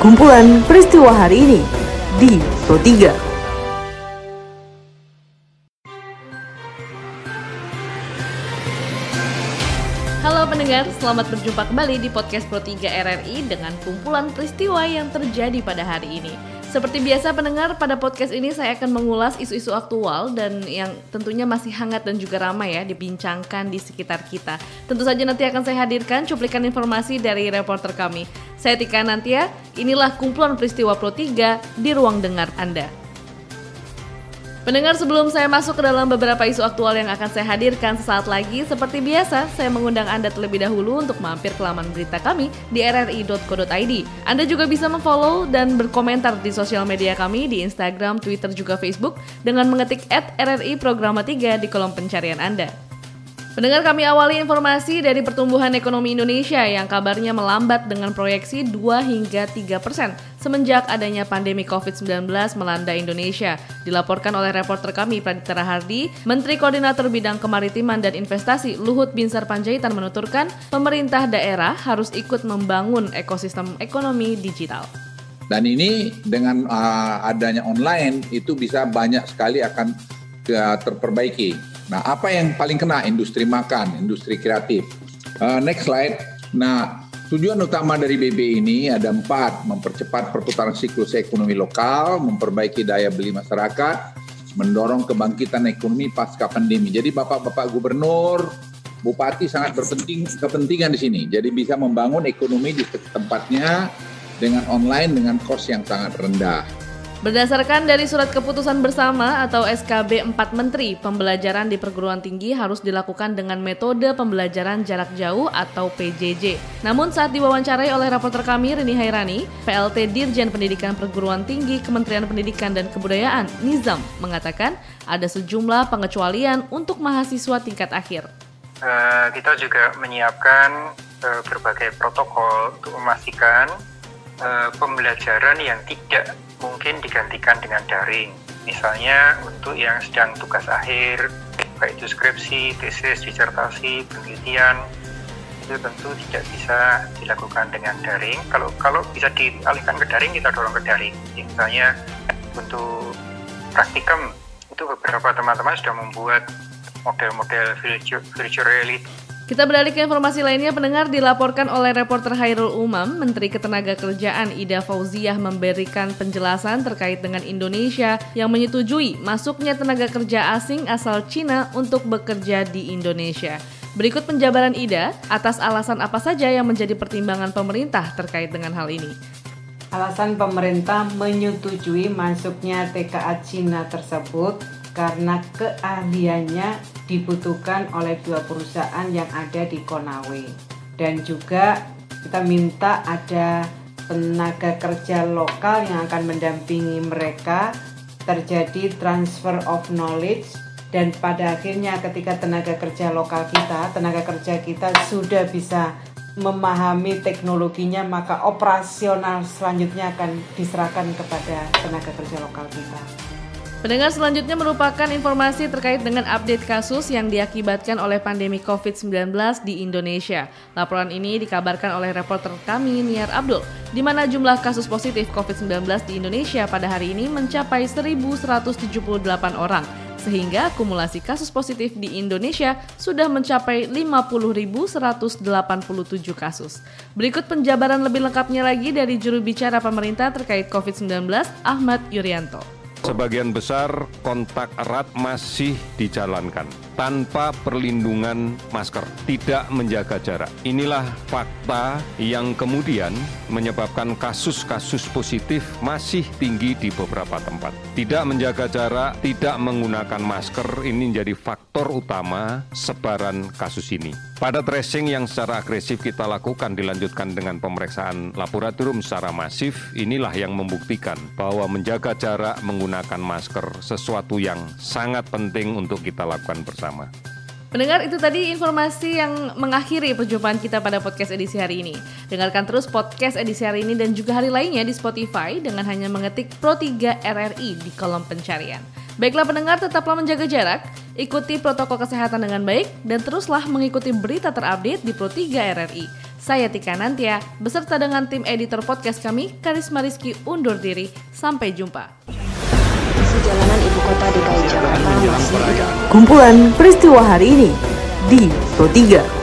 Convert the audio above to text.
kumpulan peristiwa hari ini di Pro 3. Halo pendengar, selamat berjumpa kembali di podcast Pro 3 RRI dengan kumpulan peristiwa yang terjadi pada hari ini. Seperti biasa pendengar, pada podcast ini saya akan mengulas isu-isu aktual dan yang tentunya masih hangat dan juga ramai ya dibincangkan di sekitar kita. Tentu saja nanti akan saya hadirkan cuplikan informasi dari reporter kami. Saya Tika Nantia, inilah kumpulan peristiwa Pro 3 di ruang dengar Anda. Pendengar sebelum saya masuk ke dalam beberapa isu aktual yang akan saya hadirkan sesaat lagi, seperti biasa saya mengundang Anda terlebih dahulu untuk mampir ke laman berita kami di rri.co.id. Anda juga bisa memfollow dan berkomentar di sosial media kami di Instagram, Twitter, juga Facebook dengan mengetik at RRI Programa 3 di kolom pencarian Anda. Pendengar kami awali informasi dari pertumbuhan ekonomi Indonesia yang kabarnya melambat dengan proyeksi 2 hingga 3 persen semenjak adanya pandemi COVID-19 melanda Indonesia. Dilaporkan oleh reporter kami Pradita Rahardi, Menteri Koordinator Bidang Kemaritiman dan Investasi Luhut Binsar Panjaitan menuturkan pemerintah daerah harus ikut membangun ekosistem ekonomi digital. Dan ini dengan uh, adanya online itu bisa banyak sekali akan uh, terperbaiki Nah, apa yang paling kena? Industri makan, industri kreatif. Uh, next slide. Nah, tujuan utama dari BB ini ada empat. Mempercepat perputaran siklus ekonomi lokal, memperbaiki daya beli masyarakat, mendorong kebangkitan ekonomi pasca pandemi. Jadi Bapak-Bapak Gubernur, Bupati sangat berpenting kepentingan di sini. Jadi bisa membangun ekonomi di tempatnya dengan online dengan kos yang sangat rendah. Berdasarkan dari surat keputusan bersama atau SKB 4 Menteri, pembelajaran di perguruan tinggi harus dilakukan dengan metode pembelajaran jarak jauh atau PJJ. Namun saat diwawancarai oleh reporter kami Rini Hairani, PLT Dirjen Pendidikan Perguruan Tinggi Kementerian Pendidikan dan Kebudayaan Nizam mengatakan ada sejumlah pengecualian untuk mahasiswa tingkat akhir. Uh, kita juga menyiapkan uh, berbagai protokol untuk memastikan uh, pembelajaran yang tidak mungkin digantikan dengan daring. Misalnya untuk yang sedang tugas akhir, baik itu skripsi, tesis, disertasi, penelitian, itu tentu tidak bisa dilakukan dengan daring. Kalau kalau bisa dialihkan ke daring, kita dorong ke daring. Misalnya untuk praktikum, itu beberapa teman-teman sudah membuat model-model virtual reality kita beralih ke informasi lainnya, pendengar dilaporkan oleh reporter Hairul Umam, Menteri Ketenagakerjaan Ida Fauziah memberikan penjelasan terkait dengan Indonesia yang menyetujui masuknya tenaga kerja asing asal Cina untuk bekerja di Indonesia. Berikut penjabaran Ida atas alasan apa saja yang menjadi pertimbangan pemerintah terkait dengan hal ini. Alasan pemerintah menyetujui masuknya TKA Cina tersebut karena keahliannya dibutuhkan oleh dua perusahaan yang ada di Konawe dan juga kita minta ada tenaga kerja lokal yang akan mendampingi mereka terjadi transfer of knowledge dan pada akhirnya ketika tenaga kerja lokal kita, tenaga kerja kita sudah bisa memahami teknologinya maka operasional selanjutnya akan diserahkan kepada tenaga kerja lokal kita. Pendengar selanjutnya merupakan informasi terkait dengan update kasus yang diakibatkan oleh pandemi COVID-19 di Indonesia. Laporan ini dikabarkan oleh reporter kami Niar Abdul, di mana jumlah kasus positif COVID-19 di Indonesia pada hari ini mencapai 1.178 orang, sehingga akumulasi kasus positif di Indonesia sudah mencapai 50.187 kasus. Berikut penjabaran lebih lengkapnya lagi dari juru bicara pemerintah terkait COVID-19, Ahmad Yuryanto. Sebagian besar kontak erat masih dijalankan tanpa perlindungan masker, tidak menjaga jarak. Inilah fakta yang kemudian menyebabkan kasus-kasus positif masih tinggi di beberapa tempat. Tidak menjaga jarak, tidak menggunakan masker ini menjadi faktor utama sebaran kasus ini. Pada tracing yang secara agresif kita lakukan dilanjutkan dengan pemeriksaan laboratorium secara masif, inilah yang membuktikan bahwa menjaga jarak menggunakan masker sesuatu yang sangat penting untuk kita lakukan bersama bersama. Pendengar itu tadi informasi yang mengakhiri perjumpaan kita pada podcast edisi hari ini. Dengarkan terus podcast edisi hari ini dan juga hari lainnya di Spotify dengan hanya mengetik Pro 3 RRI di kolom pencarian. Baiklah pendengar, tetaplah menjaga jarak, ikuti protokol kesehatan dengan baik, dan teruslah mengikuti berita terupdate di Pro 3 RRI. Saya Tika Nantia, beserta dengan tim editor podcast kami, Karisma Rizky undur diri. Sampai jumpa. Jalanan ibu kota DKI Jakarta masih Kumpulan peristiwa hari ini di Pro 3.